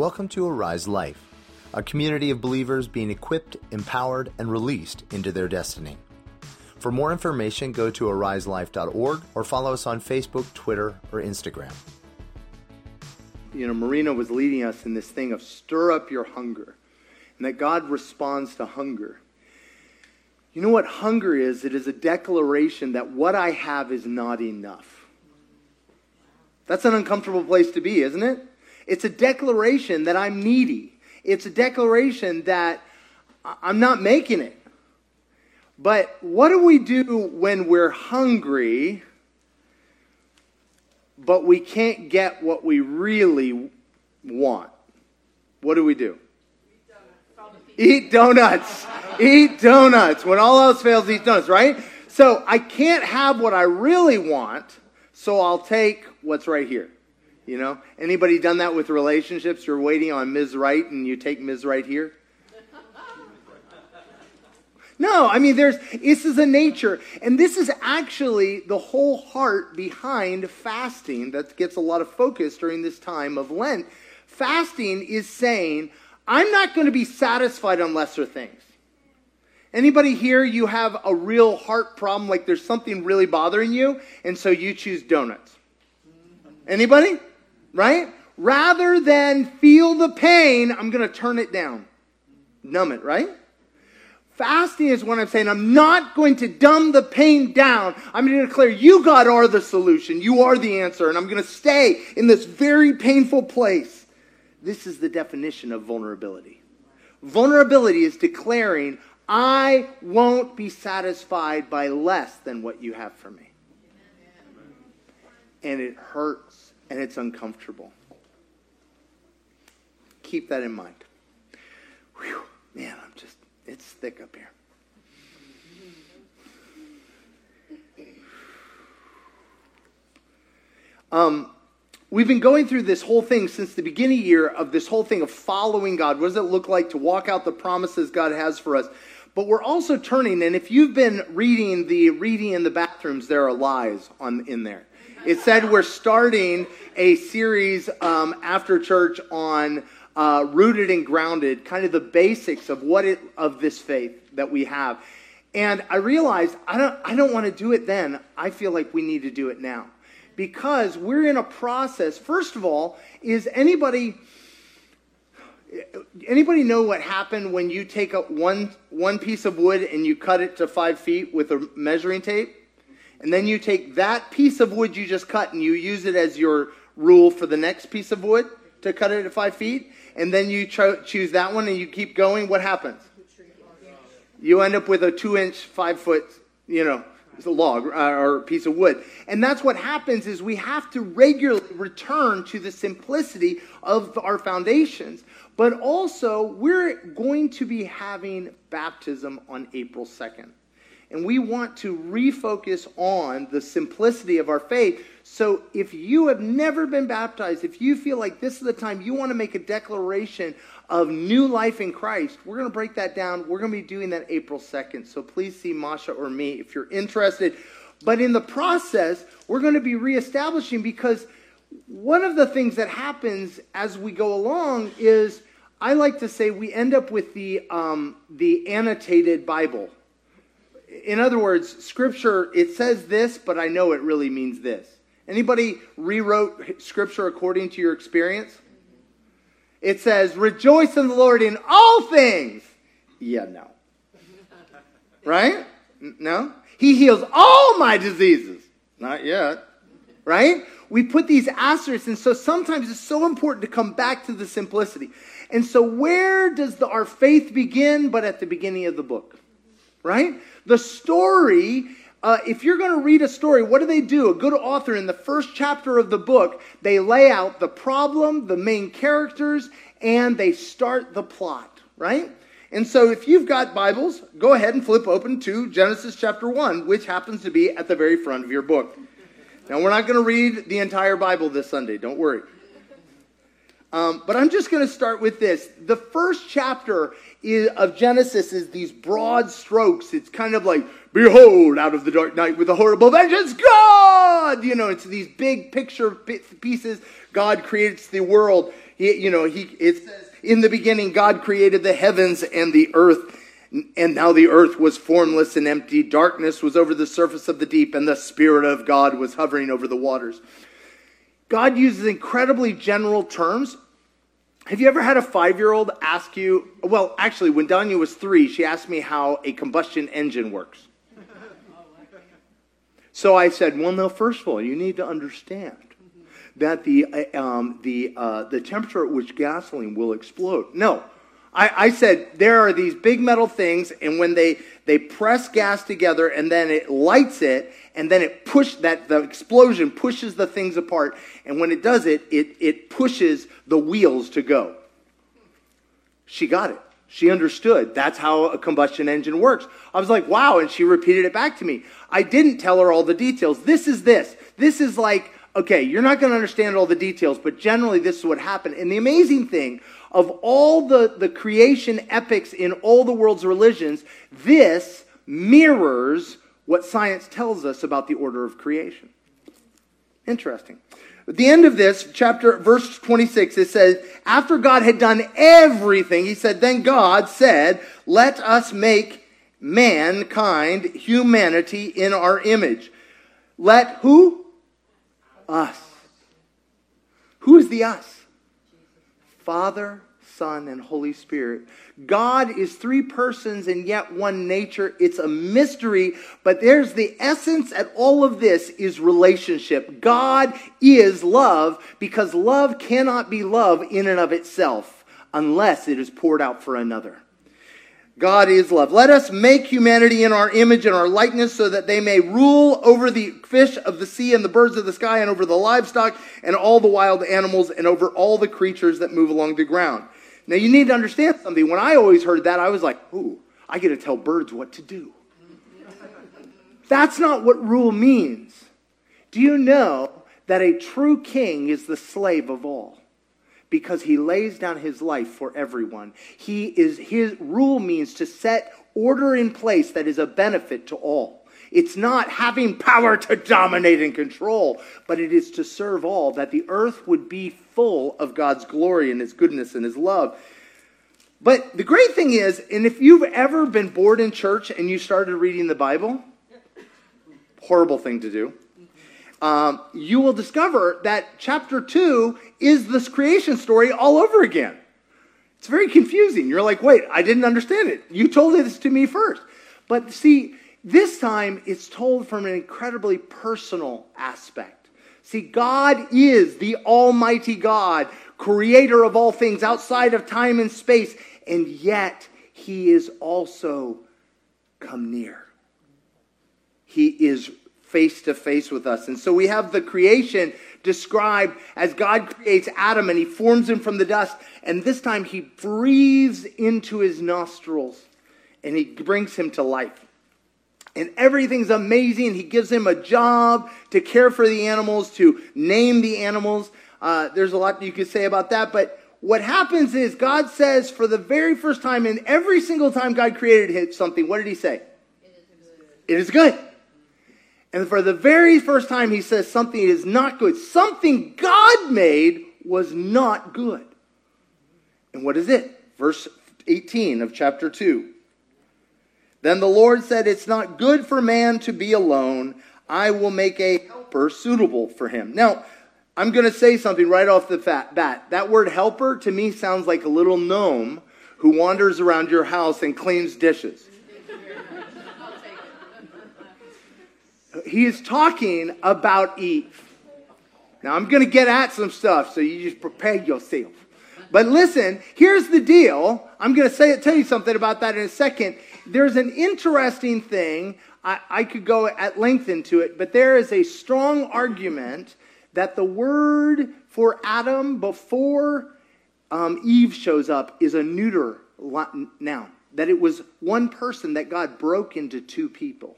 Welcome to Arise Life, a community of believers being equipped, empowered, and released into their destiny. For more information, go to ariselife.org or follow us on Facebook, Twitter, or Instagram. You know, Marina was leading us in this thing of stir up your hunger, and that God responds to hunger. You know what hunger is? It is a declaration that what I have is not enough. That's an uncomfortable place to be, isn't it? It's a declaration that I'm needy. It's a declaration that I'm not making it. But what do we do when we're hungry, but we can't get what we really want? What do we do? Eat donuts. Eat donuts. When all else fails, eat donuts, right? So I can't have what I really want, so I'll take what's right here. You know? Anybody done that with relationships? You're waiting on Ms. Right and you take Ms. Right here? No, I mean, there's, this is a nature. And this is actually the whole heart behind fasting that gets a lot of focus during this time of Lent. Fasting is saying, I'm not going to be satisfied on lesser things. Anybody here, you have a real heart problem, like there's something really bothering you, and so you choose donuts? Anybody? Right? Rather than feel the pain, I'm going to turn it down. Numb it, right? Fasting is when I'm saying I'm not going to dumb the pain down. I'm going to declare you, God, are the solution. You are the answer. And I'm going to stay in this very painful place. This is the definition of vulnerability. Vulnerability is declaring, I won't be satisfied by less than what you have for me. And it hurts and it's uncomfortable. Keep that in mind. Whew, man, I'm just it's thick up here. Um, we've been going through this whole thing since the beginning year of this whole thing of following God. What does it look like to walk out the promises God has for us? But we're also turning, and if you've been reading the reading in the bathrooms, there are lies on in there. It said we're starting a series um, after church on uh, rooted and grounded, kind of the basics of what it of this faith that we have. And I realized I don't I don't want to do it then. I feel like we need to do it now. Because we're in a process. First of all, is anybody anybody know what happened when you take a one one piece of wood and you cut it to five feet with a measuring tape? And then you take that piece of wood you just cut and you use it as your rule for the next piece of wood to cut it at five feet and then you cho- choose that one and you keep going, what happens? You end up with a two inch, five foot, you know, log uh, or piece of wood. And that's what happens is we have to regularly return to the simplicity of our foundations. But also, we're going to be having baptism on April 2nd. And we want to refocus on the simplicity of our faith. So if you have never been baptized, if you feel like this is the time you want to make a declaration of new life in Christ, we're going to break that down. We're going to be doing that April 2nd. So please see Masha or me if you're interested. But in the process, we're going to be reestablishing because one of the things that happens as we go along is I like to say we end up with the, um, the annotated Bible in other words, scripture, it says this, but I know it really means this. Anybody rewrote scripture according to your experience? It says, rejoice in the Lord in all things. Yeah, no. Right? No? He heals all my diseases. Not yet. Right? We put these asterisks, and so sometimes it's so important to come back to the simplicity. And so, where does the, our faith begin? But at the beginning of the book right? The story, uh, if you're going to read a story, what do they do? A good author in the first chapter of the book, they lay out the problem, the main characters, and they start the plot, right? And so if you've got Bibles, go ahead and flip open to Genesis chapter 1, which happens to be at the very front of your book. Now, we're not going to read the entire Bible this Sunday, don't worry. Um, but I'm just going to start with this. The first chapter of Genesis is these broad strokes. It's kind of like, behold, out of the dark night with a horrible vengeance, God! You know, it's these big picture pieces. God creates the world. He, you know, he, it says, in the beginning, God created the heavens and the earth. And now the earth was formless and empty. Darkness was over the surface of the deep, and the Spirit of God was hovering over the waters. God uses incredibly general terms. Have you ever had a five year old ask you? Well, actually, when Danya was three, she asked me how a combustion engine works. So I said, well, no, first of all, you need to understand that the, uh, um, the, uh, the temperature at which gasoline will explode. No. I, I said there are these big metal things, and when they, they press gas together and then it lights it, and then it push that the explosion pushes the things apart, and when it does it, it, it pushes the wheels to go. She got it. She understood. That's how a combustion engine works. I was like, wow. And she repeated it back to me. I didn't tell her all the details. This is this. This is like, okay, you're not going to understand all the details, but generally this is what happened. And the amazing thing of all the, the creation epics in all the world's religions, this mirrors what science tells us about the order of creation. Interesting. At the end of this chapter, verse 26, it says, After God had done everything, he said, Then God said, Let us make mankind, humanity, in our image. Let who? Us. Who is the us? Father, Son, and Holy Spirit. God is three persons and yet one nature. It's a mystery, but there's the essence at all of this is relationship. God is love because love cannot be love in and of itself unless it is poured out for another. God is love. Let us make humanity in our image and our likeness so that they may rule over the fish of the sea and the birds of the sky and over the livestock and all the wild animals and over all the creatures that move along the ground. Now, you need to understand something. When I always heard that, I was like, ooh, I get to tell birds what to do. That's not what rule means. Do you know that a true king is the slave of all? Because he lays down his life for everyone. He is his rule means to set order in place that is a benefit to all. It's not having power to dominate and control, but it is to serve all, that the earth would be full of God's glory and His goodness and His love. But the great thing is, and if you've ever been bored in church and you started reading the Bible, horrible thing to do, um, you will discover that chapter 2 is this creation story all over again. It's very confusing. You're like, wait, I didn't understand it. You told this to me first. But see, this time it's told from an incredibly personal aspect. See, God is the Almighty God, creator of all things outside of time and space, and yet He is also come near. He is face to face with us. And so we have the creation described as God creates Adam and he forms him from the dust. And this time he breathes into his nostrils and he brings him to life and everything's amazing. He gives him a job to care for the animals, to name the animals. Uh, there's a lot you could say about that, but what happens is God says for the very first time, and every single time God created something, what did He say? It is good. And for the very first time, He says something is not good. Something God made was not good. And what is it? Verse 18 of chapter 2. Then the Lord said, It's not good for man to be alone. I will make a helper suitable for him. Now, I'm going to say something right off the bat. That word helper to me sounds like a little gnome who wanders around your house and cleans dishes. He is talking about Eve. Now, I'm going to get at some stuff, so you just prepare yourself. But listen, here's the deal. I'm going to say, tell you something about that in a second there's an interesting thing. I, I could go at length into it, but there is a strong argument that the word for Adam before um, Eve shows up is a neuter noun. That it was one person that God broke into two people.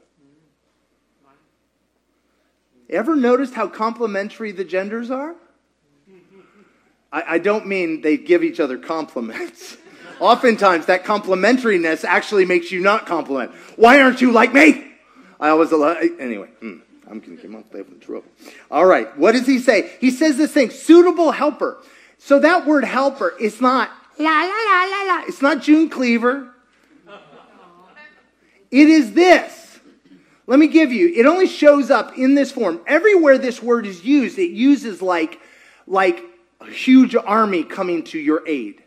Ever noticed how complementary the genders are? I, I don't mean they give each other compliments. Oftentimes, that complementariness actually makes you not compliment. Why aren't you like me? I always, anyway, hmm, I'm going to get myself in trouble. All right, what does he say? He says this thing suitable helper. So that word helper, it's not la la la la la. It's not June Cleaver. It is this. Let me give you. It only shows up in this form. Everywhere this word is used, it uses like like a huge army coming to your aid.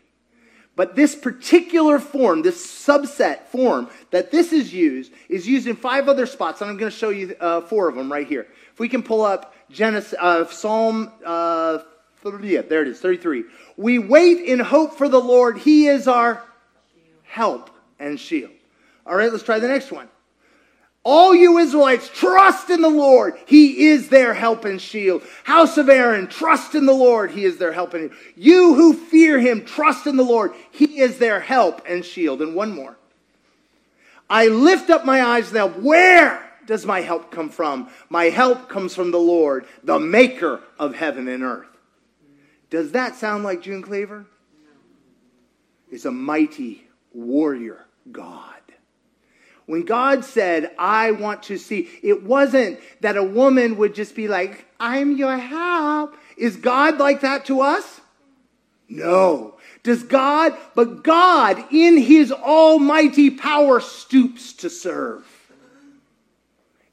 But this particular form, this subset form that this is used, is used in five other spots, and I'm going to show you uh, four of them right here. If we can pull up Genesis, uh, Psalm, uh, yeah, there it is, 33. We wait in hope for the Lord. He is our help and shield. All right, let's try the next one. All you Israelites, trust in the Lord. He is their help and shield. House of Aaron, trust in the Lord. He is their help and shield. You who fear him, trust in the Lord. He is their help and shield. And one more. I lift up my eyes now. Where does my help come from? My help comes from the Lord, the maker of heaven and earth. Does that sound like June Cleaver? It's a mighty warrior God. When God said, I want to see, it wasn't that a woman would just be like, I'm your help. Is God like that to us? No. Does God, but God in his almighty power stoops to serve.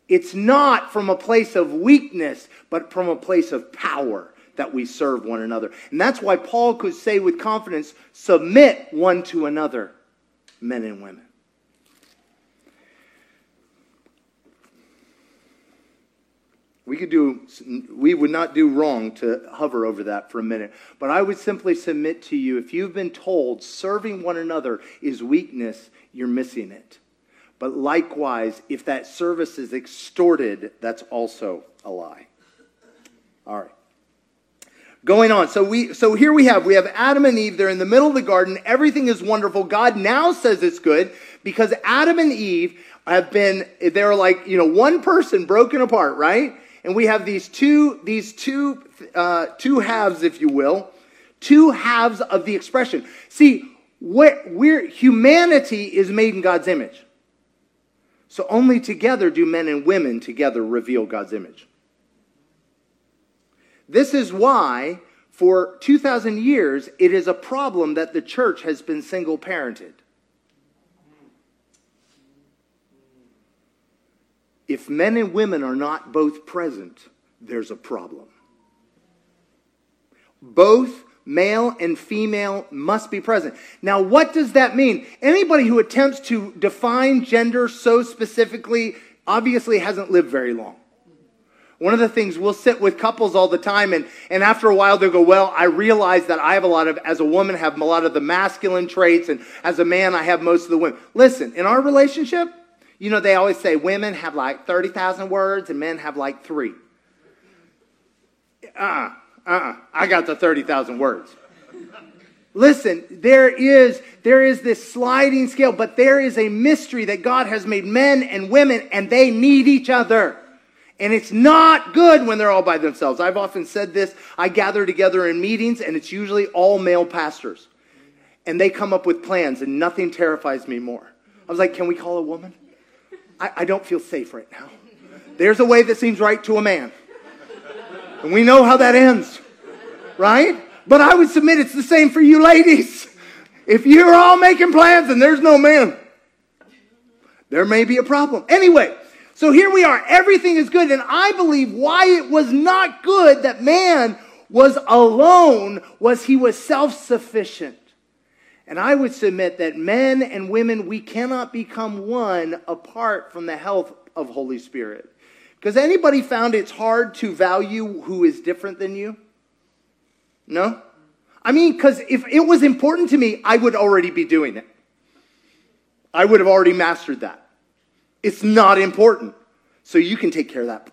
It's not from a place of weakness, but from a place of power that we serve one another. And that's why Paul could say with confidence, submit one to another, men and women. We could do, we would not do wrong to hover over that for a minute. But I would simply submit to you if you've been told serving one another is weakness, you're missing it. But likewise, if that service is extorted, that's also a lie. All right. Going on. So we so here we have we have Adam and Eve, they're in the middle of the garden. Everything is wonderful. God now says it's good because Adam and Eve have been they're like, you know, one person broken apart, right? And we have these two, these two, uh, two halves, if you will, two halves of the expression. See, we're, we're, humanity is made in God's image. So only together do men and women together reveal God's image. This is why, for 2,000 years, it is a problem that the church has been single parented. If men and women are not both present, there's a problem. Both male and female must be present. Now, what does that mean? Anybody who attempts to define gender so specifically obviously hasn't lived very long. One of the things we'll sit with couples all the time, and, and after a while they'll go, Well, I realize that I have a lot of, as a woman, have a lot of the masculine traits, and as a man, I have most of the women. Listen, in our relationship, you know, they always say women have like 30,000 words and men have like three. Uh uh-uh, uh uh I got the 30,000 words. Listen, there is, there is this sliding scale, but there is a mystery that God has made men and women and they need each other. And it's not good when they're all by themselves. I've often said this. I gather together in meetings and it's usually all male pastors. And they come up with plans and nothing terrifies me more. I was like, can we call a woman? I, I don't feel safe right now. There's a way that seems right to a man. And we know how that ends, right? But I would submit it's the same for you ladies. If you're all making plans and there's no man, there may be a problem. Anyway, so here we are. Everything is good. And I believe why it was not good that man was alone was he was self sufficient. And I would submit that men and women, we cannot become one apart from the health of Holy Spirit. Because anybody found it's hard to value who is different than you? No? I mean, because if it was important to me, I would already be doing it. I would have already mastered that. It's not important. So you can take care of that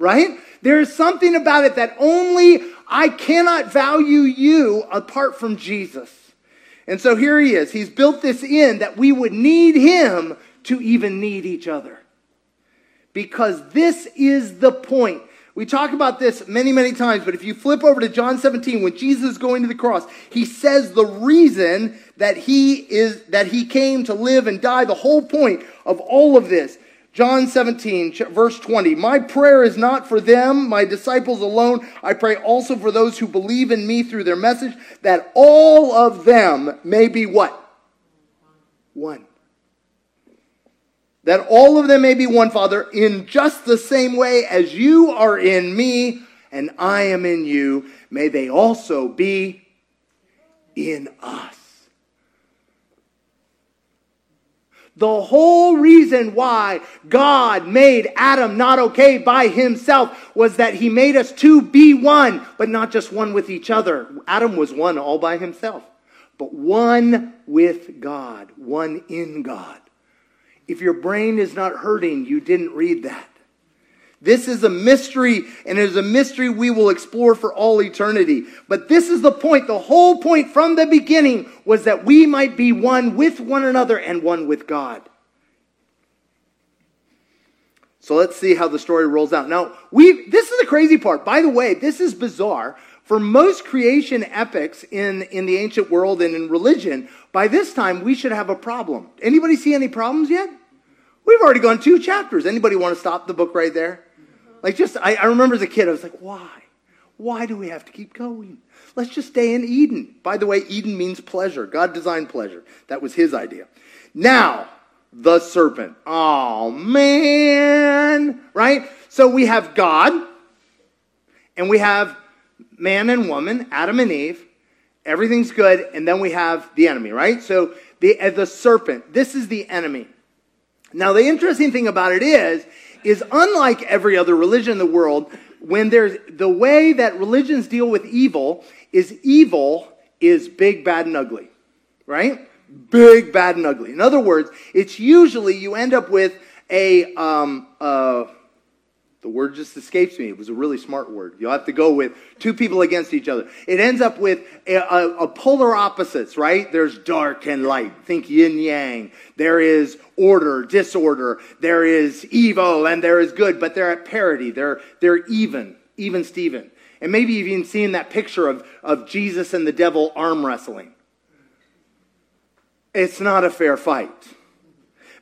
Right? There is something about it that only I cannot value you apart from Jesus. And so here he is. He's built this in that we would need him to even need each other. Because this is the point. We talk about this many, many times, but if you flip over to John 17, when Jesus is going to the cross, he says the reason that he is, that he came to live and die, the whole point of all of this, John 17, verse 20. My prayer is not for them, my disciples alone. I pray also for those who believe in me through their message, that all of them may be what? One. That all of them may be one, Father, in just the same way as you are in me and I am in you. May they also be in us. The whole reason why God made Adam not okay by himself was that he made us to be one, but not just one with each other. Adam was one all by himself, but one with God, one in God. If your brain is not hurting, you didn't read that. This is a mystery, and it is a mystery we will explore for all eternity. But this is the point. The whole point from the beginning was that we might be one with one another and one with God. So let's see how the story rolls out. Now, we this is the crazy part. By the way, this is bizarre. For most creation epics in, in the ancient world and in religion, by this time we should have a problem. Anybody see any problems yet? We've already gone two chapters. Anybody want to stop the book right there? Like, just, I, I remember as a kid, I was like, why? Why do we have to keep going? Let's just stay in Eden. By the way, Eden means pleasure. God designed pleasure. That was his idea. Now, the serpent. Oh, man. Right? So we have God, and we have man and woman, Adam and Eve. Everything's good. And then we have the enemy, right? So the, uh, the serpent, this is the enemy. Now, the interesting thing about it is, is unlike every other religion in the world, when there's the way that religions deal with evil is evil is big, bad, and ugly, right? Big, bad, and ugly. In other words, it's usually you end up with a, um, uh, the word just escapes me. It was a really smart word. You'll have to go with two people against each other. It ends up with a, a, a, polar opposites, right? There's dark and light. Think yin yang. There is order, disorder. There is evil and there is good, but they're at parity. They're, they're even, even Steven. And maybe you've even seen that picture of, of Jesus and the devil arm wrestling. It's not a fair fight.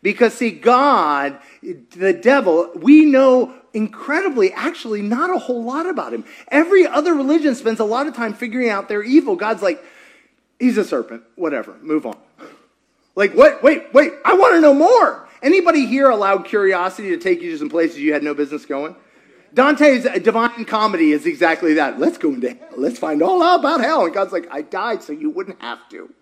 Because, see, God, the devil, we know incredibly, actually, not a whole lot about him. Every other religion spends a lot of time figuring out their evil. God's like, he's a serpent, whatever, move on. Like, what? Wait, wait, I want to know more. Anybody here allowed curiosity to take you to some places you had no business going? Dante's Divine Comedy is exactly that. Let's go into hell. Let's find all out about hell. And God's like, I died so you wouldn't have to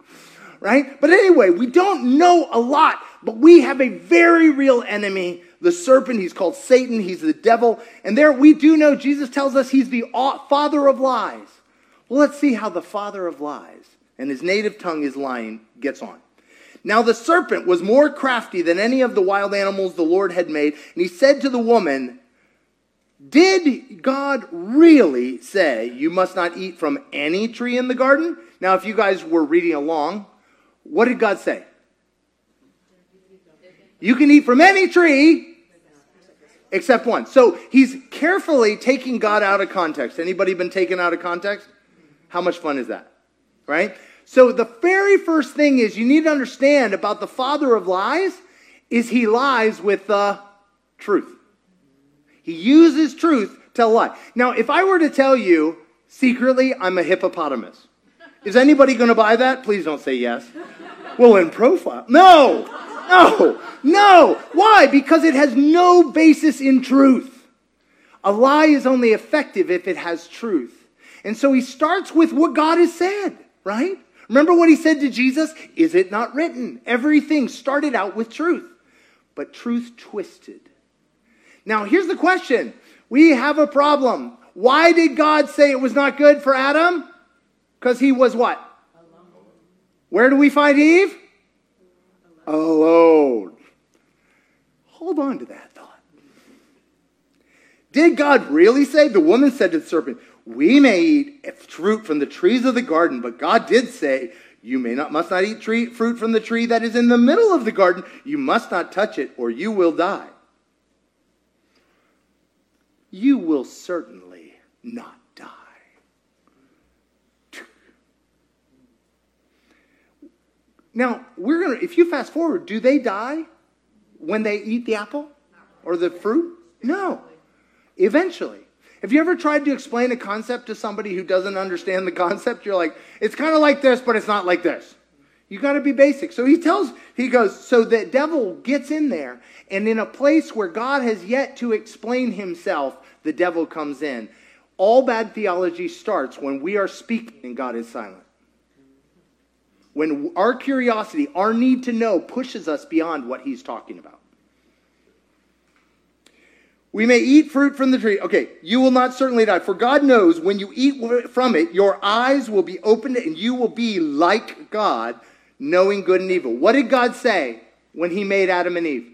right? But anyway, we don't know a lot, but we have a very real enemy, the serpent. He's called Satan, he's the devil. And there we do know Jesus tells us he's the father of lies. Well, let's see how the father of lies, and his native tongue is lying, gets on. Now the serpent was more crafty than any of the wild animals the Lord had made, and he said to the woman, Did God really say you must not eat from any tree in the garden? Now, if you guys were reading along, what did God say? You can eat from any tree except one. So he's carefully taking God out of context. Anybody been taken out of context? How much fun is that? Right? So the very first thing is you need to understand about the father of lies is he lies with the truth. He uses truth to lie. Now, if I were to tell you secretly I'm a hippopotamus, is anybody going to buy that? Please don't say yes. Well, in profile. No, no, no. Why? Because it has no basis in truth. A lie is only effective if it has truth. And so he starts with what God has said, right? Remember what he said to Jesus? Is it not written? Everything started out with truth, but truth twisted. Now, here's the question we have a problem. Why did God say it was not good for Adam? Because he was what? Where do we find Eve? Alone. Hold on to that thought. Did God really say? The woman said to the serpent, We may eat fruit from the trees of the garden, but God did say, You may not, must not eat tree, fruit from the tree that is in the middle of the garden. You must not touch it, or you will die. You will certainly not Now, we're going to, if you fast forward, do they die when they eat the apple? or the fruit? No. Eventually. Have you ever tried to explain a concept to somebody who doesn't understand the concept? You're like, it's kind of like this, but it's not like this. You got to be basic. So he tells, he goes, so the devil gets in there, and in a place where God has yet to explain himself, the devil comes in. All bad theology starts when we are speaking and God is silent. When our curiosity, our need to know, pushes us beyond what he's talking about. We may eat fruit from the tree. Okay, you will not certainly die. For God knows when you eat from it, your eyes will be opened and you will be like God, knowing good and evil. What did God say when he made Adam and Eve?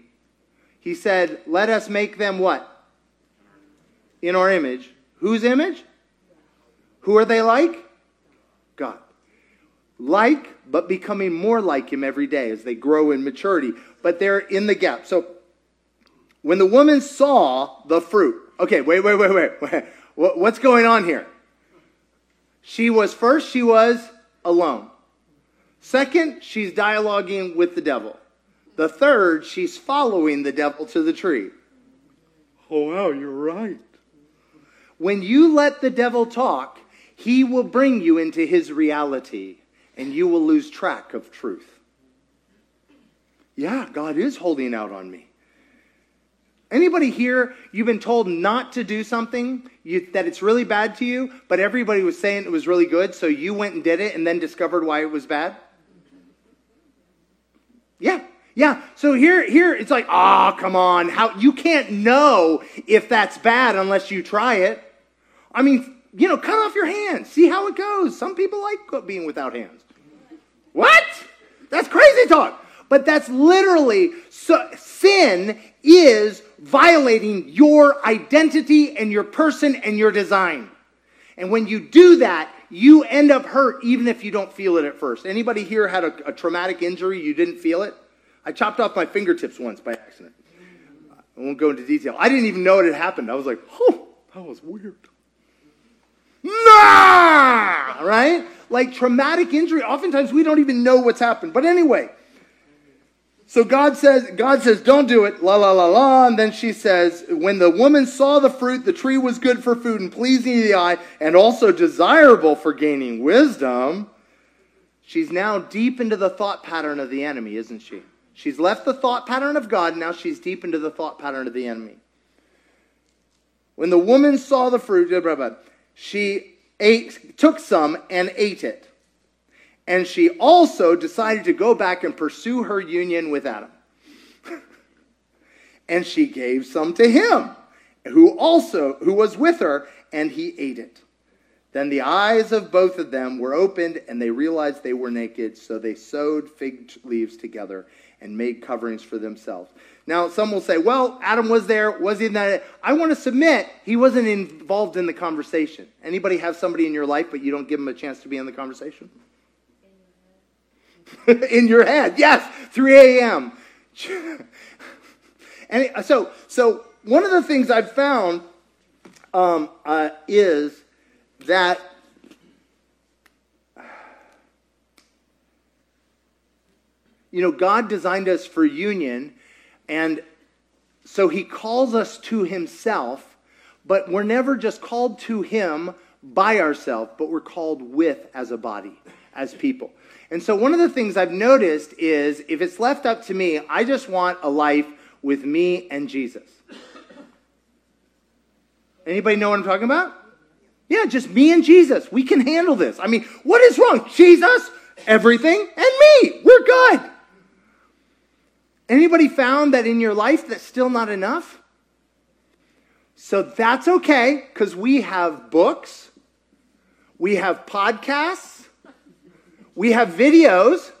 He said, Let us make them what? In our image. Whose image? Who are they like? God. Like, but becoming more like him every day as they grow in maturity. But they're in the gap. So when the woman saw the fruit, okay, wait, wait, wait, wait, wait. What's going on here? She was first, she was alone. Second, she's dialoguing with the devil. The third, she's following the devil to the tree. Oh, wow, you're right. When you let the devil talk, he will bring you into his reality and you will lose track of truth. Yeah, God is holding out on me. Anybody here, you've been told not to do something, you, that it's really bad to you, but everybody was saying it was really good, so you went and did it and then discovered why it was bad? Yeah, yeah. So here, here it's like, ah, oh, come on. How you can't know if that's bad unless you try it. I mean, you know, cut off your hands. See how it goes. Some people like being without hands. What? That's crazy talk. But that's literally so, sin is violating your identity and your person and your design. And when you do that, you end up hurt even if you don't feel it at first. Anybody here had a, a traumatic injury, you didn't feel it? I chopped off my fingertips once by accident. I won't go into detail. I didn't even know it had happened. I was like, oh, that was weird. Nah! Right? Like traumatic injury, oftentimes we don't even know what's happened. But anyway, so God says, God says, don't do it, la la la la. And then she says, when the woman saw the fruit, the tree was good for food and pleasing to the eye, and also desirable for gaining wisdom. She's now deep into the thought pattern of the enemy, isn't she? She's left the thought pattern of God, now she's deep into the thought pattern of the enemy. When the woman saw the fruit, she ate, took some and ate it. And she also decided to go back and pursue her union with Adam. and she gave some to him, who also who was with her, and he ate it. Then the eyes of both of them were opened, and they realized they were naked, so they sewed fig leaves together and made coverings for themselves. Now, some will say, well, Adam was there. Was he in that? I want to submit he wasn't involved in the conversation. Anybody have somebody in your life, but you don't give them a chance to be in the conversation? in your head. Yes, 3 a.m. and so, so one of the things I've found um, uh, is that you know God designed us for union, and so He calls us to Himself. But we're never just called to Him by ourselves, but we're called with as a body, as people. And so one of the things I've noticed is if it's left up to me, I just want a life with me and Jesus. Anybody know what I'm talking about? Yeah, just me and Jesus. We can handle this. I mean, what is wrong? Jesus, everything, and me. We're good. Anybody found that in your life that's still not enough? So that's okay because we have books, we have podcasts, we have videos.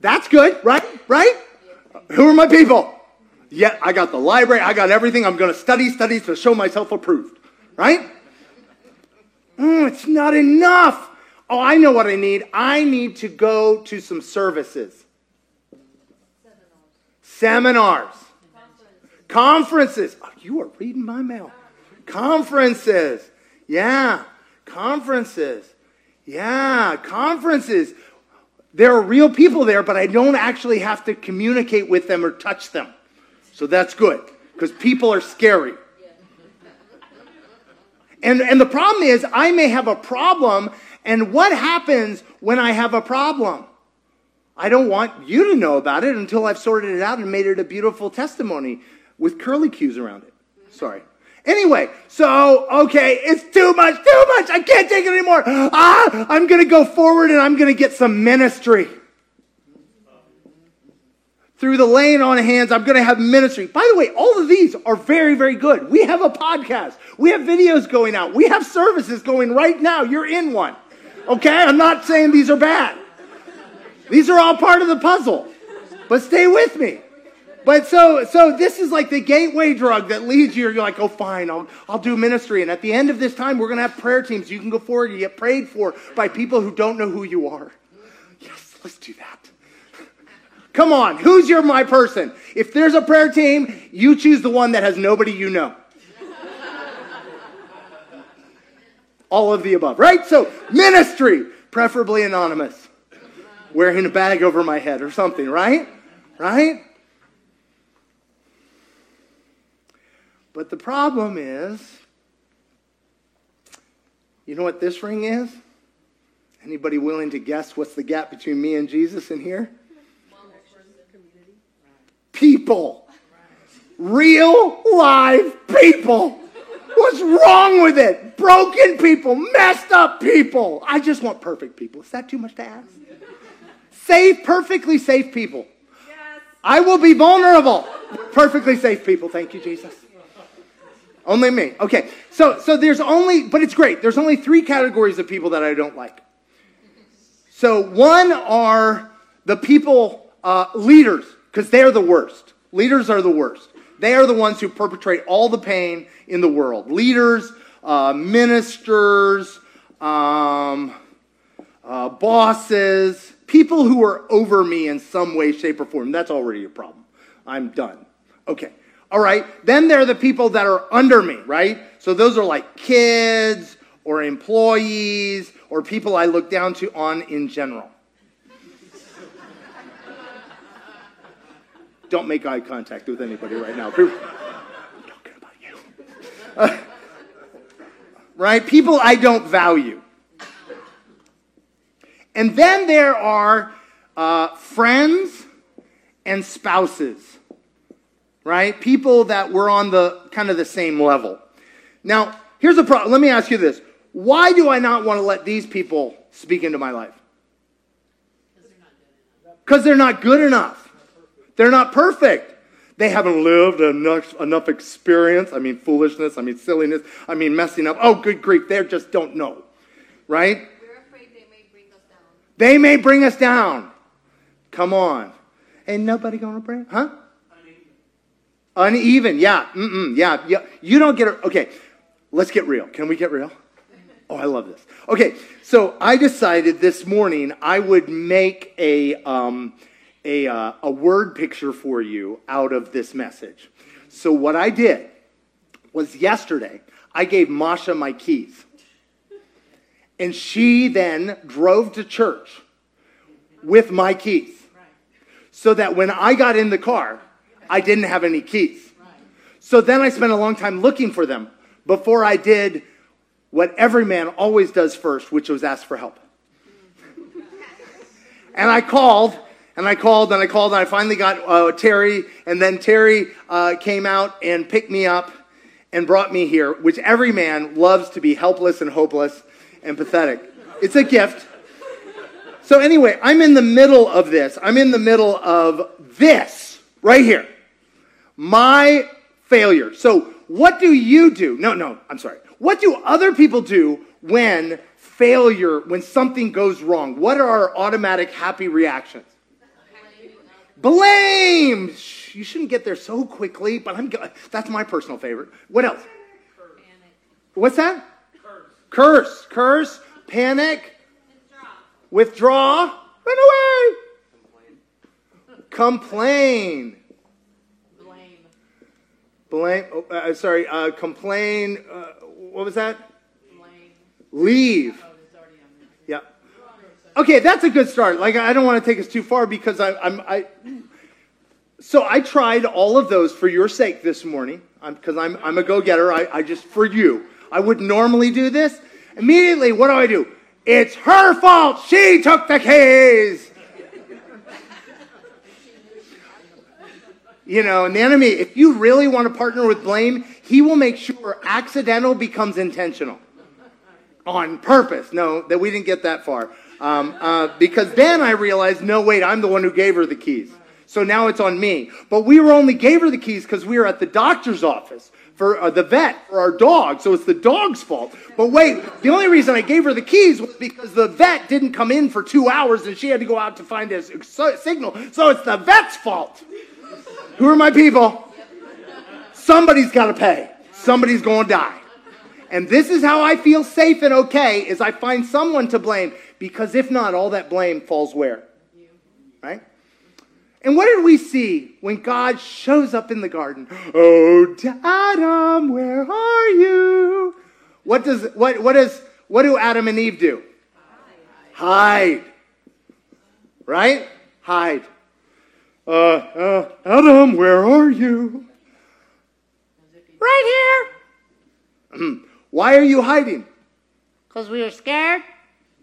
That's good, right? Right? Who are my people? Yeah, I got the library, I got everything. I'm going to study, study to show myself approved, right? Mm, it's not enough. Oh, I know what I need. I need to go to some services, seminars, conferences. Oh, you are reading my mail. Conferences. Yeah, conferences. Yeah, conferences. There are real people there, but I don't actually have to communicate with them or touch them. So that's good because people are scary. And, and the problem is, I may have a problem, and what happens when I have a problem? I don't want you to know about it until I've sorted it out and made it a beautiful testimony with curly cues around it. Sorry. Anyway, so, okay, it's too much, too much. I can't take it anymore. Ah, I'm going to go forward and I'm going to get some ministry. Through the laying on of hands, I'm going to have ministry. By the way, all of these are very, very good. We have a podcast. We have videos going out. We have services going right now. You're in one. Okay? I'm not saying these are bad. These are all part of the puzzle. But stay with me. But so, so this is like the gateway drug that leads you. You're like, oh, fine, I'll, I'll do ministry. And at the end of this time, we're going to have prayer teams. You can go forward and get prayed for by people who don't know who you are. Yes, let's do that. Come on, who's your my person? If there's a prayer team, you choose the one that has nobody you know. All of the above, right? So, ministry, preferably anonymous, wearing a bag over my head or something, right? Right? But the problem is, you know what this ring is? Anybody willing to guess what's the gap between me and Jesus in here? People. Real, live people. What's wrong with it? Broken people, messed up people. I just want perfect people. Is that too much to ask? Safe, perfectly safe people. Yes. I will be vulnerable. Perfectly safe people. Thank you, Jesus. Only me. Okay. So so there's only but it's great. There's only 3 categories of people that I don't like. So one are the people uh, leaders because they're the worst. Leaders are the worst. They are the ones who perpetrate all the pain in the world. Leaders, uh, ministers, um, uh, bosses, people who are over me in some way, shape, or form. That's already a problem. I'm done. Okay. All right. Then there are the people that are under me, right? So those are like kids or employees or people I look down to on in general. Don't make eye contact with anybody right now. I'm talking about you. Uh, right? People I don't value. And then there are uh, friends and spouses, right? People that were on the kind of the same level. Now, here's the problem. Let me ask you this. Why do I not want to let these people speak into my life? Because they're not good enough. They're not perfect. They haven't lived enough, enough experience. I mean, foolishness. I mean, silliness. I mean, messing up. Oh, good grief. They just don't know. Right? We're afraid they may bring us down. They may bring us down. Come on. Ain't nobody going to bring, huh? Uneven. Uneven. Yeah. Mm-mm. Yeah. Yeah. You don't get it. Okay. Let's get real. Can we get real? Oh, I love this. Okay. So I decided this morning I would make a, um, a, uh, a word picture for you out of this message. So, what I did was yesterday, I gave Masha my keys. And she then drove to church with my keys. So that when I got in the car, I didn't have any keys. So then I spent a long time looking for them before I did what every man always does first, which was ask for help. and I called and I called and I called and I finally got uh, Terry. And then Terry uh, came out and picked me up and brought me here, which every man loves to be helpless and hopeless and pathetic. It's a gift. So, anyway, I'm in the middle of this. I'm in the middle of this right here. My failure. So, what do you do? No, no, I'm sorry. What do other people do when failure, when something goes wrong? What are our automatic happy reactions? Blame. You shouldn't get there so quickly, but I'm. That's my personal favorite. What else? What's that? Curse. Curse. Panic. Withdraw. Withdraw. Run away. Complain. Blame. Blame. Oh, uh, sorry. Uh, complain. Uh, what was that? Blame. Leave. Oh, Okay, that's a good start. Like, I don't want to take us too far because I, I'm, I, so I tried all of those for your sake this morning because I'm, I'm, I'm, a go getter. I, I just, for you, I wouldn't normally do this. Immediately, what do I do? It's her fault. She took the keys. you know, and the enemy, if you really want to partner with blame, he will make sure accidental becomes intentional on purpose. No, that we didn't get that far. Um, uh, because then I realized, no, wait, I'm the one who gave her the keys. So now it's on me. But we were only gave her the keys because we were at the doctor's office for uh, the vet for our dog. So it's the dog's fault. But wait, the only reason I gave her the keys was because the vet didn't come in for two hours and she had to go out to find a signal. So it's the vet's fault. Who are my people? Somebody's got to pay. Somebody's going to die. And this is how I feel safe and okay is I find someone to blame because if not, all that blame falls where? Right? And what did we see when God shows up in the garden? Oh, Adam, where are you? What does what what does what do Adam and Eve do? Hide. Hide. Right? Hide. Uh, uh, Adam, where are you? Right here. Why are you hiding? Because we were scared.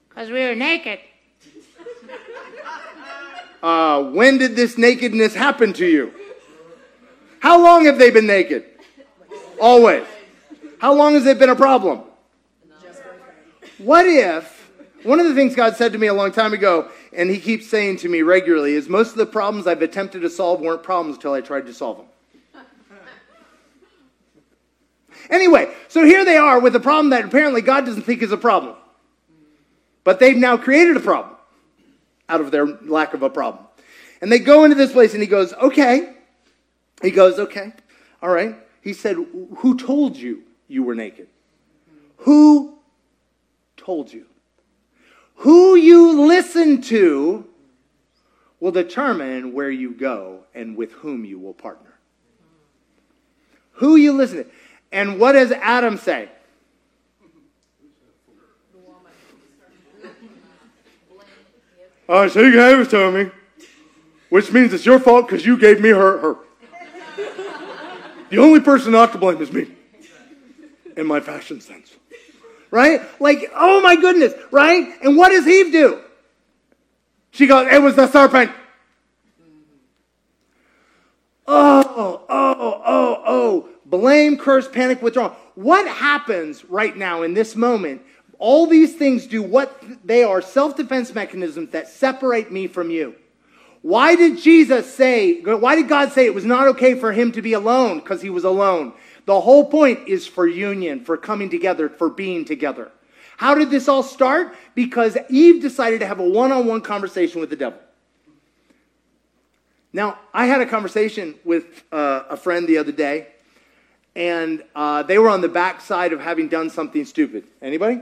Because we were naked. Uh, when did this nakedness happen to you? How long have they been naked? Always. How long has it been a problem? What if, one of the things God said to me a long time ago, and He keeps saying to me regularly, is most of the problems I've attempted to solve weren't problems until I tried to solve them. Anyway, so here they are with a problem that apparently God doesn't think is a problem. But they've now created a problem out of their lack of a problem. And they go into this place and he goes, okay. He goes, okay, all right. He said, who told you you were naked? Who told you? Who you listen to will determine where you go and with whom you will partner. Who you listen to. And what does Adam say? Uh, she gave it to me, which means it's your fault because you gave me her. her. the only person not to blame is me in my fashion sense. Right? Like, oh my goodness, right? And what does Eve do? She goes, it was the serpent. Oh, oh, oh, oh. Blame, curse, panic, withdrawal. What happens right now in this moment all these things do what they are self defense mechanisms that separate me from you. Why did Jesus say, why did God say it was not okay for him to be alone? Because he was alone. The whole point is for union, for coming together, for being together. How did this all start? Because Eve decided to have a one on one conversation with the devil. Now, I had a conversation with uh, a friend the other day, and uh, they were on the backside of having done something stupid. Anybody?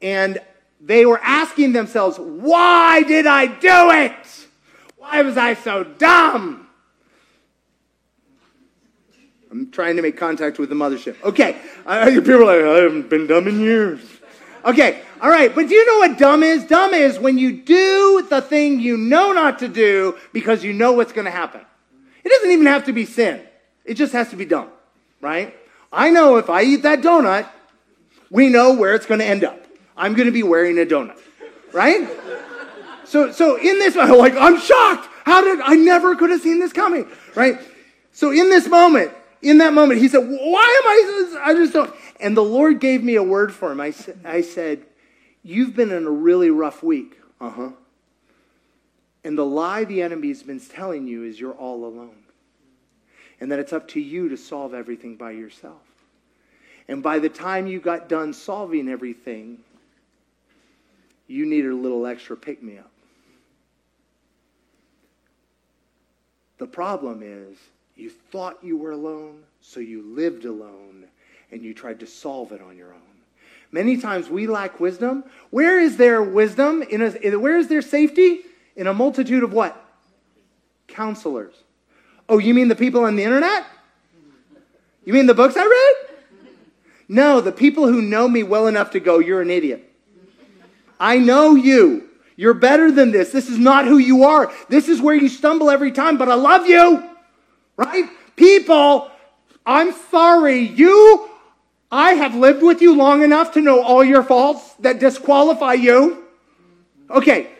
And they were asking themselves, Why did I do it? Why was I so dumb? I'm trying to make contact with the mothership. Okay, people are like, I haven't been dumb in years. Okay, all right, but do you know what dumb is? Dumb is when you do the thing you know not to do because you know what's going to happen. It doesn't even have to be sin, it just has to be dumb, right? I know if I eat that donut, we know where it's going to end up. I'm going to be wearing a donut, right? So, so in this, I'm like, I'm shocked. How did I never could have seen this coming, right? So in this moment, in that moment, he said, "Why am I? I just don't." And the Lord gave me a word for him. I I said, "You've been in a really rough week." Uh huh. And the lie the enemy's been telling you is you're all alone, and that it's up to you to solve everything by yourself. And by the time you got done solving everything, you needed a little extra pick me up. The problem is, you thought you were alone, so you lived alone, and you tried to solve it on your own. Many times we lack wisdom. Where is there wisdom? In a, where is there safety? In a multitude of what? Counselors. Oh, you mean the people on the internet? You mean the books I read? No, the people who know me well enough to go, you're an idiot. I know you. You're better than this. This is not who you are. This is where you stumble every time, but I love you. Right? People, I'm sorry. You, I have lived with you long enough to know all your faults that disqualify you. Okay.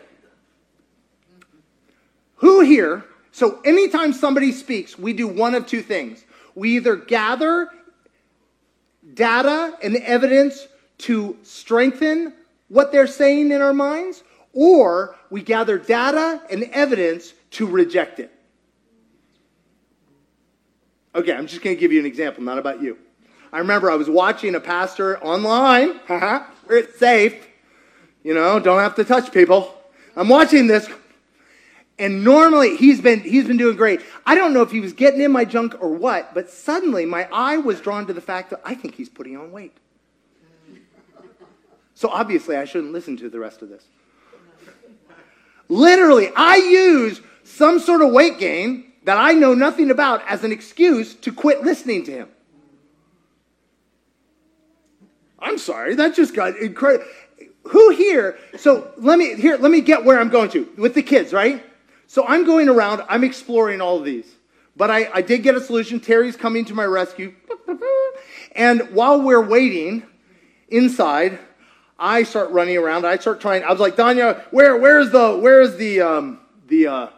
Who here? So, anytime somebody speaks, we do one of two things. We either gather data and evidence to strengthen what they're saying in our minds, or we gather data and evidence to reject it. Okay, I'm just going to give you an example, not about you. I remember I was watching a pastor online, where it's safe, you know, don't have to touch people. I'm watching this, and normally he's been he's been doing great. I don't know if he was getting in my junk or what, but suddenly my eye was drawn to the fact that I think he's putting on weight. So obviously I shouldn't listen to the rest of this. Literally, I use some sort of weight gain that I know nothing about as an excuse to quit listening to him. I'm sorry, that just got incredible. Who here? So let me here. Let me get where I'm going to with the kids, right? So I'm going around. I'm exploring all of these, but I, I did get a solution. Terry's coming to my rescue, and while we're waiting inside, I start running around. I start trying. I was like, Danya, where where's the where's the um, the uh,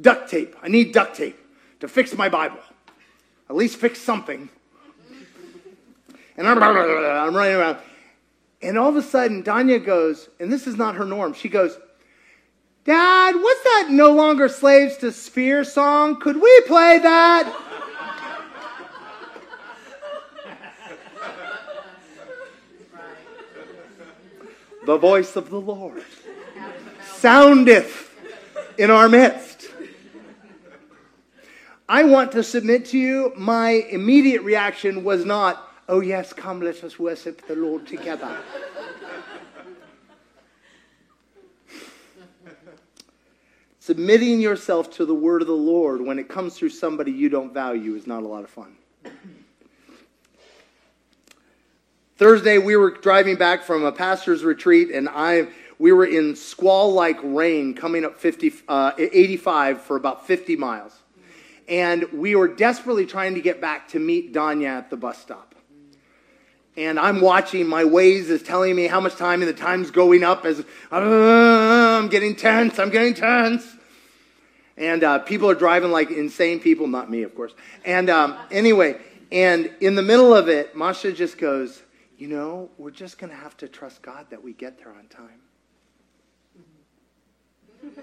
duct tape? I need duct tape to fix my Bible. At least fix something. And I'm, I'm running around. And all of a sudden, Danya goes, and this is not her norm. She goes, Dad, what's that No Longer Slaves to Fear song? Could we play that? The voice of the Lord soundeth in our midst. I want to submit to you, my immediate reaction was not, oh yes, come, let us worship the Lord together. Submitting yourself to the word of the Lord when it comes through somebody you don't value is not a lot of fun. Thursday, we were driving back from a pastor's retreat, and I we were in squall-like rain coming up 50, uh, 85 for about 50 miles. And we were desperately trying to get back to meet Danya at the bus stop. And I'm watching, my Waze is telling me how much time, and the time's going up as uh, I'm getting tense, I'm getting tense. And uh, people are driving like insane people, not me, of course. And um, anyway, and in the middle of it, Masha just goes, You know, we're just going to have to trust God that we get there on time.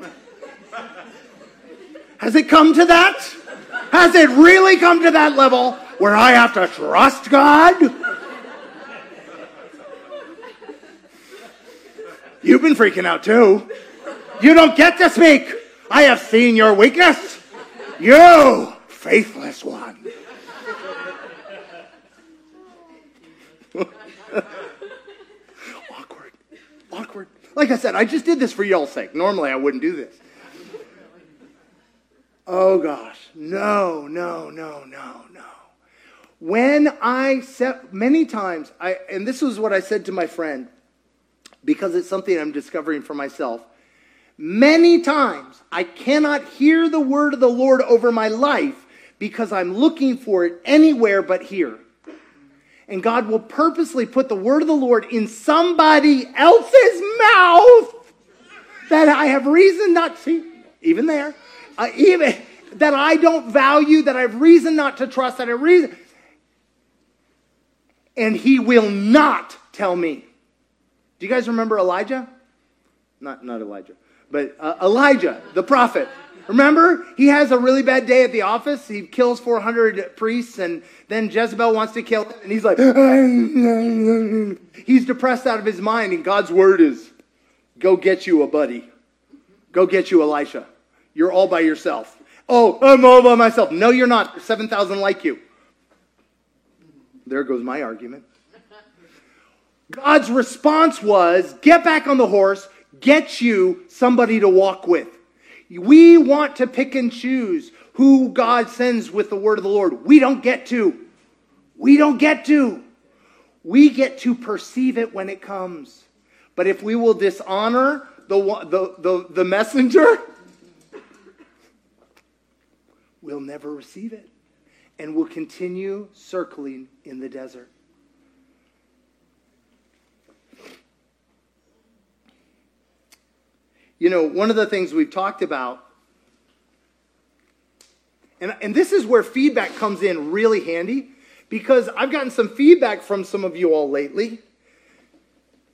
Has it come to that? Has it really come to that level where I have to trust God? You've been freaking out too. You don't get to speak. I have seen your weakness. You faithless one. awkward. Awkward. Like I said, I just did this for y'all's sake. Normally I wouldn't do this. Oh gosh. No, no, no, no, no. When I said many times, I and this was what I said to my friend, because it's something I'm discovering for myself. Many times I cannot hear the word of the Lord over my life because I'm looking for it anywhere but here. And God will purposely put the word of the Lord in somebody else's mouth that I have reason not to, even there, uh, even that I don't value, that I have reason not to trust, that I reason. And he will not tell me. Do you guys remember Elijah? Not, not Elijah, but uh, Elijah, the prophet. Remember, he has a really bad day at the office. He kills 400 priests, and then Jezebel wants to kill him, and he's like, he's depressed out of his mind, and God's word is, go get you a buddy. Go get you Elisha. You're all by yourself. Oh, I'm all by myself. No, you're not. 7,000 like you. There goes my argument. God's response was get back on the horse, get you somebody to walk with. We want to pick and choose who God sends with the word of the Lord. We don't get to. We don't get to. We get to perceive it when it comes. But if we will dishonor the, the, the, the messenger, will never receive it and we'll continue circling in the desert. You know, one of the things we've talked about, and, and this is where feedback comes in really handy because I've gotten some feedback from some of you all lately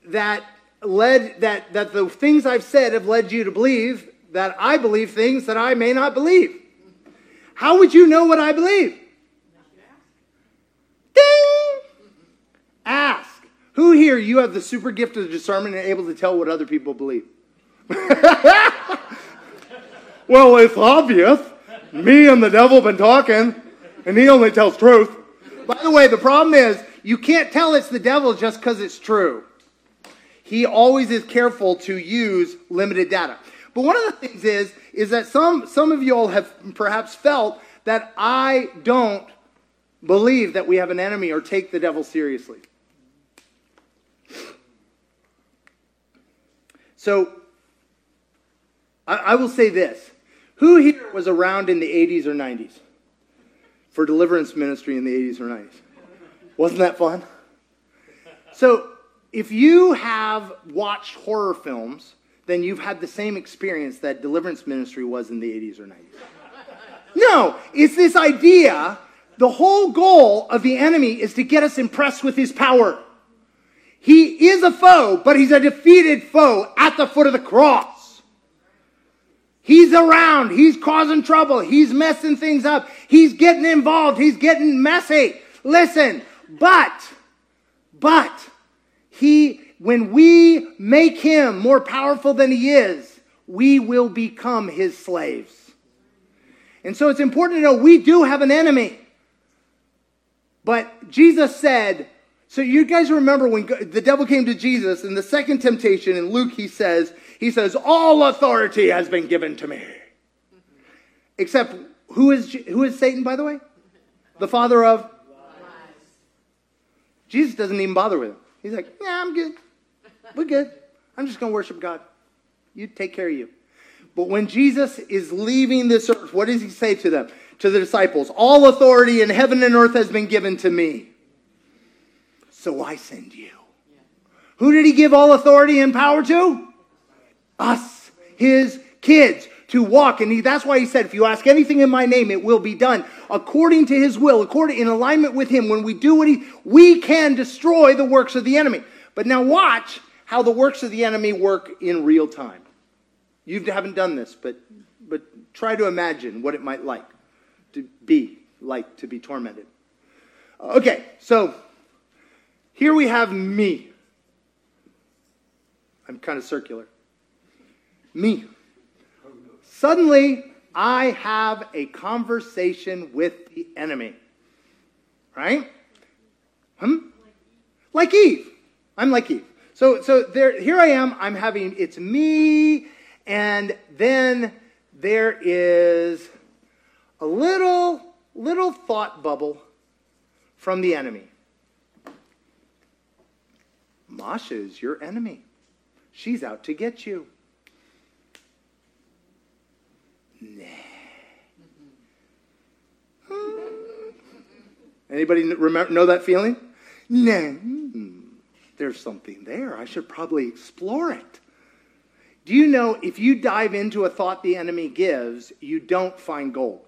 that led that that the things I've said have led you to believe that I believe things that I may not believe. How would you know what I believe? Ding! Ask. Who here you have the super gift of discernment and able to tell what other people believe? well, it's obvious. Me and the devil been talking, and he only tells truth. By the way, the problem is you can't tell it's the devil just because it's true. He always is careful to use limited data. But one of the things is, is that some, some of you all have perhaps felt that I don't believe that we have an enemy or take the devil seriously. So, I, I will say this. Who here was around in the 80s or 90s for deliverance ministry in the 80s or 90s? Wasn't that fun? So, if you have watched horror films, then you've had the same experience that deliverance ministry was in the 80s or 90s. No, it's this idea. The whole goal of the enemy is to get us impressed with his power. He is a foe, but he's a defeated foe at the foot of the cross. He's around. He's causing trouble. He's messing things up. He's getting involved. He's getting messy. Listen, but, but, he, when we make him more powerful than he is, we will become his slaves. And so it's important to know we do have an enemy. But Jesus said, so you guys remember when the devil came to Jesus in the second temptation in Luke, he says, he says, all authority has been given to me. Except who is, who is Satan, by the way? The father of? Jesus doesn't even bother with him. He's like, yeah, I'm good. We're good. I'm just going to worship God. You take care of you. But when Jesus is leaving this earth, what does he say to them? To the disciples, all authority in heaven and earth has been given to me. So I send you. Who did he give all authority and power to? Us, his kids, to walk. And he, that's why he said, if you ask anything in my name, it will be done according to his will, according in alignment with him. When we do what he, we can destroy the works of the enemy. But now watch how the works of the enemy work in real time. You haven't done this, but, but try to imagine what it might like to be like to be tormented. Okay, so here we have me. I'm kind of circular. Me. Suddenly, I have a conversation with the enemy. Right? Hmm? Like Eve. I'm like Eve. So, so there, here I am. I'm having, it's me, and then there is a little, little thought bubble from the enemy. Masha is your enemy. She's out to get you. Nah. Anybody remember, know that feeling? Nah. There's something there. I should probably explore it. Do you know if you dive into a thought the enemy gives, you don't find gold?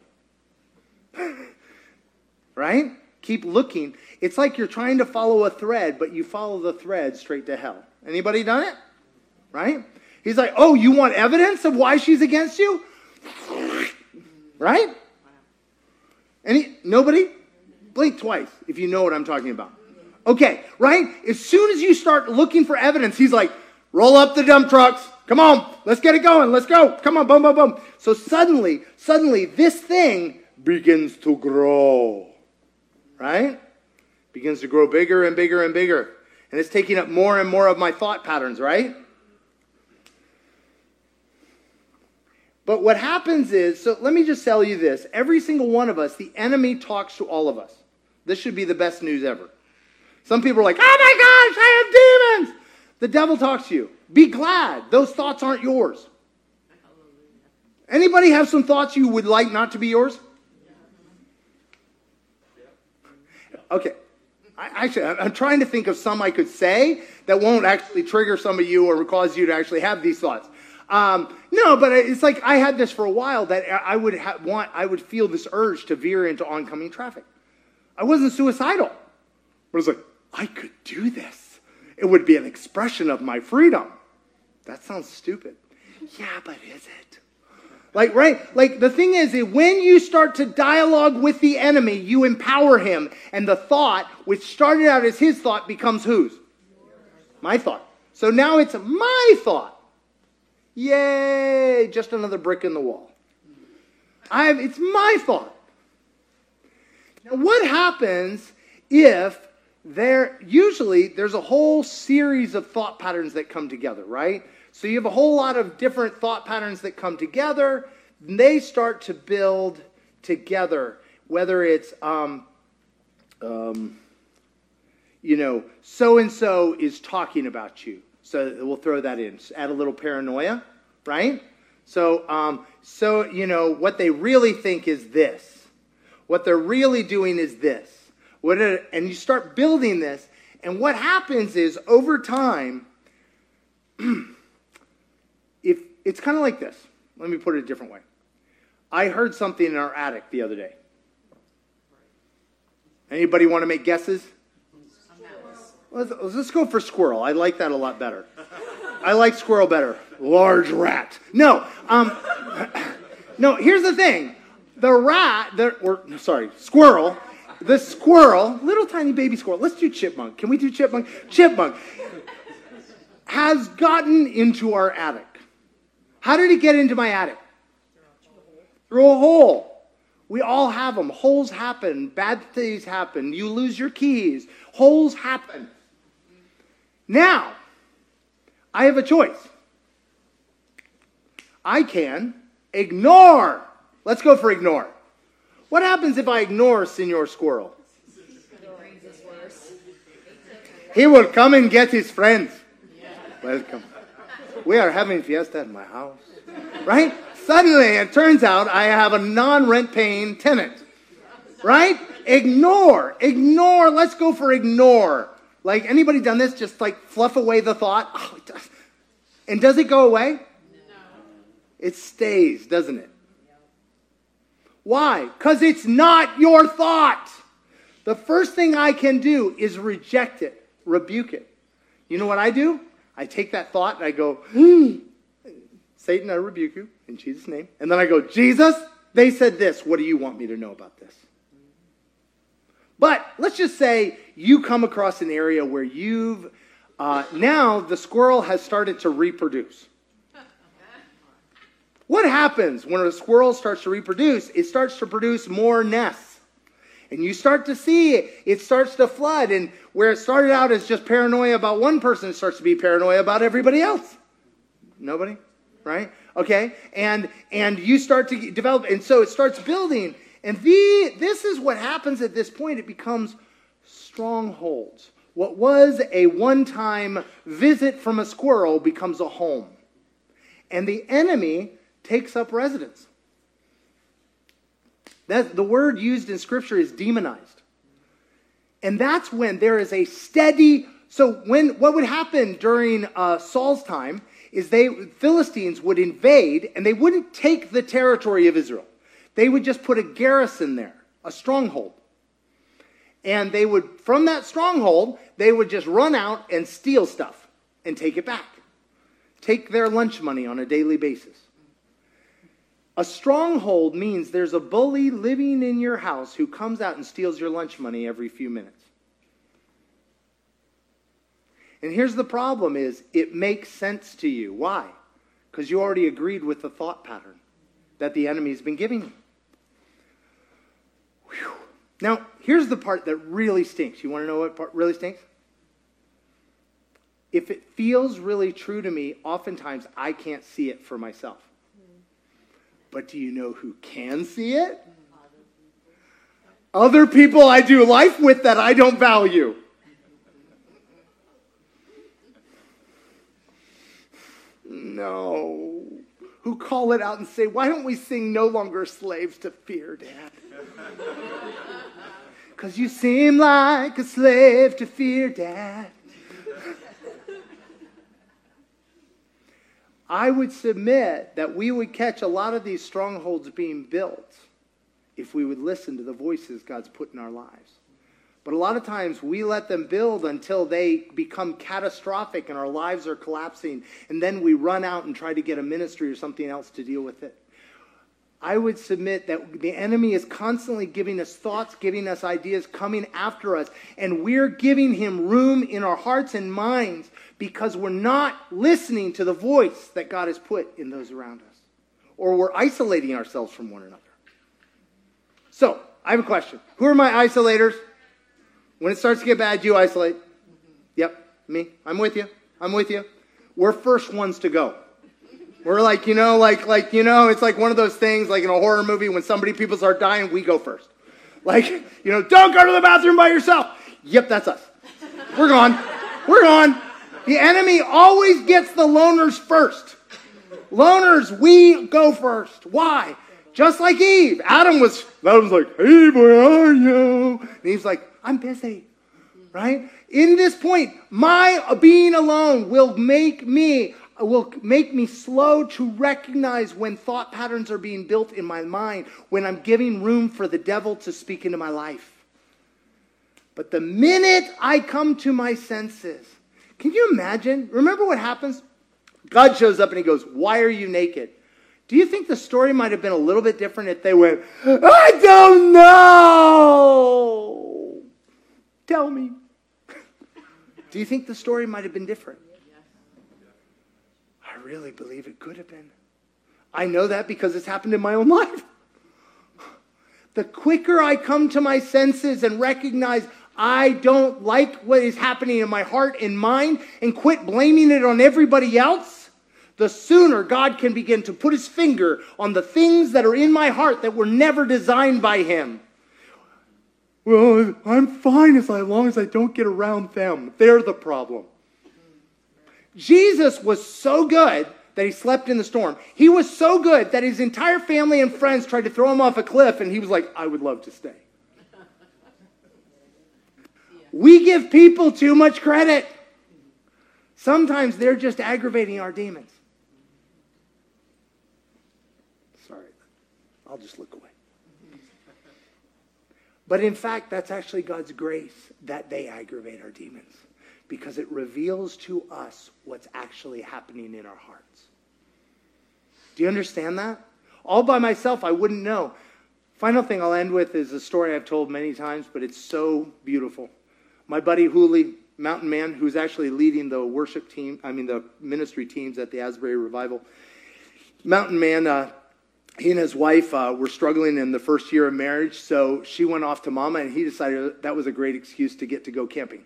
right? Keep looking. It's like you're trying to follow a thread, but you follow the thread straight to hell. Anybody done it? Right? He's like, "Oh, you want evidence of why she's against you?" Right? Any nobody? Blink twice if you know what I'm talking about. Okay, right? As soon as you start looking for evidence, he's like, "Roll up the dump trucks. Come on, let's get it going. Let's go. Come on, boom, boom, boom." So suddenly, suddenly this thing begins to grow. Right? Begins to grow bigger and bigger and bigger. And it's taking up more and more of my thought patterns, right? But what happens is, so let me just tell you this. Every single one of us, the enemy talks to all of us. This should be the best news ever. Some people are like, oh my gosh, I have demons. The devil talks to you. Be glad. Those thoughts aren't yours. Anybody have some thoughts you would like not to be yours? Okay. I, actually, I'm I'm trying to think of some I could say that won't actually trigger some of you or cause you to actually have these thoughts. Um, no, but it's like I had this for a while that I would ha- want, I would feel this urge to veer into oncoming traffic. I wasn't suicidal, but it's like I could do this. It would be an expression of my freedom. That sounds stupid. Yeah, but is it? Like, right? Like, the thing is, when you start to dialogue with the enemy, you empower him. And the thought, which started out as his thought, becomes whose? My thought. So now it's my thought. Yay! Just another brick in the wall. I have, it's my thought. Now, what happens if there, usually, there's a whole series of thought patterns that come together, right? So you have a whole lot of different thought patterns that come together. And they start to build together, whether it's, um, um, you know, so and so is talking about you. So we'll throw that in. Just add a little paranoia, right? So, um, so you know, what they really think is this. What they're really doing is this. What are, and you start building this, and what happens is over time. if it's kind of like this. Let me put it a different way. I heard something in our attic the other day. Anybody want to make guesses? Let's, go for squirrel. I like that a lot better. I like squirrel better. Large rat. No, um, no. Here's the thing: the rat, the, or sorry, squirrel. The squirrel, little tiny baby squirrel. Let's do chipmunk. Can we do chipmunk? Chipmunk has gotten into our attic. How did it get into my attic? Through a hole. We all have them. Holes happen. Bad things happen. You lose your keys. Holes happen. Now, I have a choice. I can ignore. Let's go for ignore. What happens if I ignore Senor Squirrel? He will come and get his friends. Welcome. We are having fiesta at my house. Right? Suddenly, it turns out I have a non rent paying tenant. Right? Ignore. Ignore. Let's go for ignore. Like, anybody done this? Just like fluff away the thought? Oh, it does. And does it go away? No. It stays, doesn't it? Why? Because it's not your thought. The first thing I can do is reject it, rebuke it. You know what I do? I take that thought and I go, hmm, Satan, I rebuke you in Jesus' name. And then I go, Jesus, they said this. What do you want me to know about this? But let's just say you come across an area where you've, uh, now the squirrel has started to reproduce. What happens when a squirrel starts to reproduce? It starts to produce more nests. And you start to see it, it starts to flood. And where it started out as just paranoia about one person, it starts to be paranoia about everybody else. Nobody? Right? Okay? And and you start to develop, and so it starts building. And the, this is what happens at this point. It becomes strongholds. What was a one time visit from a squirrel becomes a home. And the enemy takes up residence. That, the word used in Scripture is demonized. And that's when there is a steady. So, when what would happen during uh, Saul's time is they Philistines would invade and they wouldn't take the territory of Israel. They would just put a garrison there, a stronghold. And they would, from that stronghold, they would just run out and steal stuff and take it back. Take their lunch money on a daily basis. A stronghold means there's a bully living in your house who comes out and steals your lunch money every few minutes. And here's the problem is it makes sense to you. Why? Because you already agreed with the thought pattern that the enemy's been giving you. Whew. Now, here's the part that really stinks. You want to know what part really stinks? If it feels really true to me, oftentimes I can't see it for myself. But do you know who can see it? Other people I do life with that I don't value. No. Who call it out and say, Why don't we sing No Longer Slaves to Fear, Dad? Because you seem like a slave to fear, Dad. I would submit that we would catch a lot of these strongholds being built if we would listen to the voices God's put in our lives. But a lot of times we let them build until they become catastrophic and our lives are collapsing, and then we run out and try to get a ministry or something else to deal with it. I would submit that the enemy is constantly giving us thoughts, giving us ideas, coming after us, and we're giving him room in our hearts and minds because we're not listening to the voice that God has put in those around us, or we're isolating ourselves from one another. So, I have a question. Who are my isolators? When it starts to get bad, you isolate. Yep, me. I'm with you. I'm with you. We're first ones to go. We're like, you know, like, like, you know, it's like one of those things, like in a horror movie, when somebody, people start dying, we go first. Like, you know, don't go to the bathroom by yourself. Yep, that's us. We're gone. We're gone. The enemy always gets the loners first. Loners, we go first. Why? Just like Eve. Adam was, Adam's like, hey, where are you? And Eve's like, I'm busy. Right? In this point, my being alone will make me will make me slow to recognize when thought patterns are being built in my mind, when I'm giving room for the devil to speak into my life. But the minute I come to my senses, can you imagine? Remember what happens? God shows up and he goes, Why are you naked? Do you think the story might have been a little bit different if they went, I don't know? Tell me. Do you think the story might have been different? Really believe it could have been. I know that because it's happened in my own life. The quicker I come to my senses and recognize I don't like what is happening in my heart and mind and quit blaming it on everybody else, the sooner God can begin to put his finger on the things that are in my heart that were never designed by him. Well, I'm fine as long as I don't get around them. They're the problem. Jesus was so good that he slept in the storm. He was so good that his entire family and friends tried to throw him off a cliff, and he was like, I would love to stay. We give people too much credit. Sometimes they're just aggravating our demons. Sorry, I'll just look away. But in fact, that's actually God's grace that they aggravate our demons because it reveals to us what's actually happening in our hearts. Do you understand that? All by myself, I wouldn't know. Final thing I'll end with is a story I've told many times, but it's so beautiful. My buddy Hooley, Mountain Man, who's actually leading the worship team, I mean, the ministry teams at the Asbury Revival. Mountain Man, uh, he and his wife uh, were struggling in the first year of marriage, so she went off to mama, and he decided that was a great excuse to get to go camping.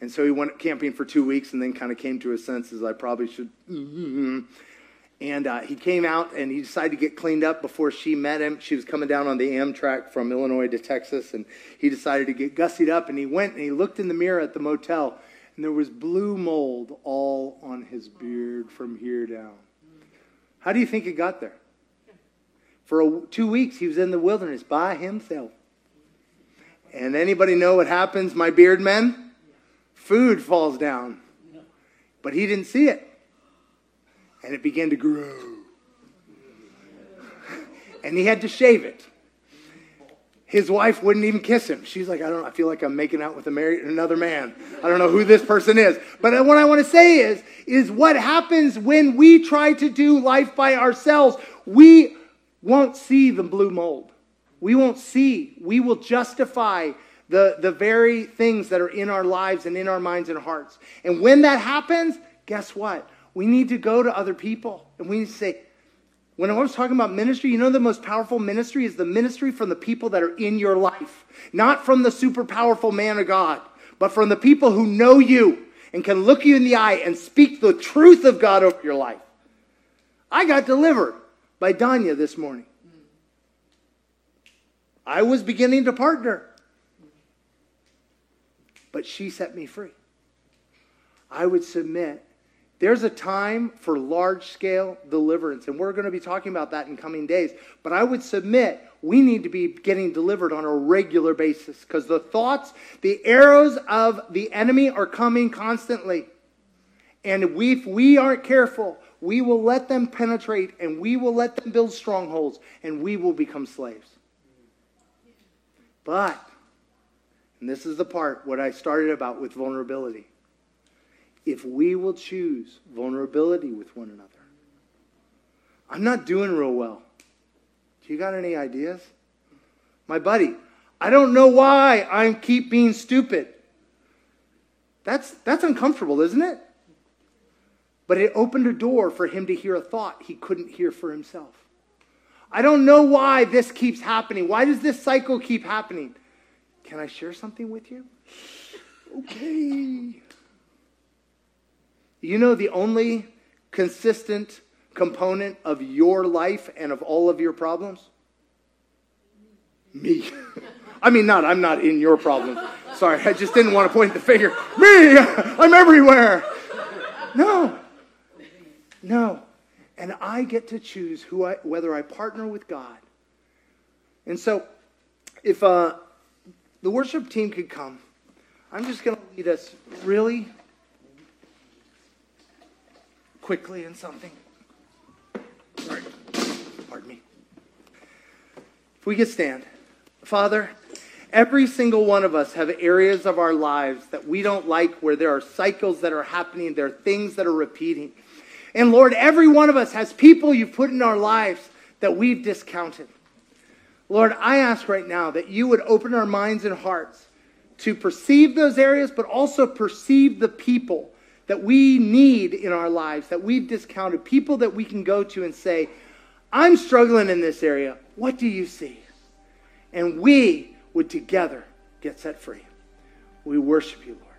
And so he went camping for two weeks and then kind of came to his senses. I probably should. Mm-hmm. And uh, he came out and he decided to get cleaned up before she met him. She was coming down on the Amtrak from Illinois to Texas, and he decided to get gussied up. And he went and he looked in the mirror at the motel, and there was blue mold all on his beard from here down. How do you think it got there? For a, two weeks, he was in the wilderness by himself. And anybody know what happens, my beard men? Food falls down. But he didn't see it. And it began to grow. and he had to shave it. His wife wouldn't even kiss him. She's like, I don't know, I feel like I'm making out with a married, another man. I don't know who this person is. But what I want to say is, is what happens when we try to do life by ourselves. We won't see the blue mold. We won't see. We will justify the, the very things that are in our lives and in our minds and hearts. And when that happens, guess what? We need to go to other people and we need to say, when I was talking about ministry, you know the most powerful ministry is the ministry from the people that are in your life, not from the super powerful man of God, but from the people who know you and can look you in the eye and speak the truth of God over your life. I got delivered by Danya this morning. I was beginning to partner but she set me free. I would submit There's a time for large scale deliverance, and we're going to be talking about that in coming days. But I would submit we need to be getting delivered on a regular basis because the thoughts, the arrows of the enemy are coming constantly. And we, if we aren't careful, we will let them penetrate and we will let them build strongholds and we will become slaves. But, and this is the part what I started about with vulnerability. If we will choose vulnerability with one another, I'm not doing real well. Do you got any ideas? My buddy, I don't know why I keep being stupid. That's, that's uncomfortable, isn't it? But it opened a door for him to hear a thought he couldn't hear for himself. I don't know why this keeps happening. Why does this cycle keep happening? Can I share something with you? Okay. You know the only consistent component of your life and of all of your problems? Me. I mean, not, I'm not in your problem. Sorry, I just didn't want to point the finger. Me! I'm everywhere. No. No. And I get to choose who I, whether I partner with God. And so, if uh, the worship team could come, I'm just going to lead us really quickly in something. Sorry. Pardon me. If we could stand. Father, every single one of us have areas of our lives that we don't like where there are cycles that are happening, there are things that are repeating. And Lord, every one of us has people you've put in our lives that we've discounted. Lord, I ask right now that you would open our minds and hearts to perceive those areas, but also perceive the people that we need in our lives, that we've discounted, people that we can go to and say, I'm struggling in this area. What do you see? And we would together get set free. We worship you, Lord.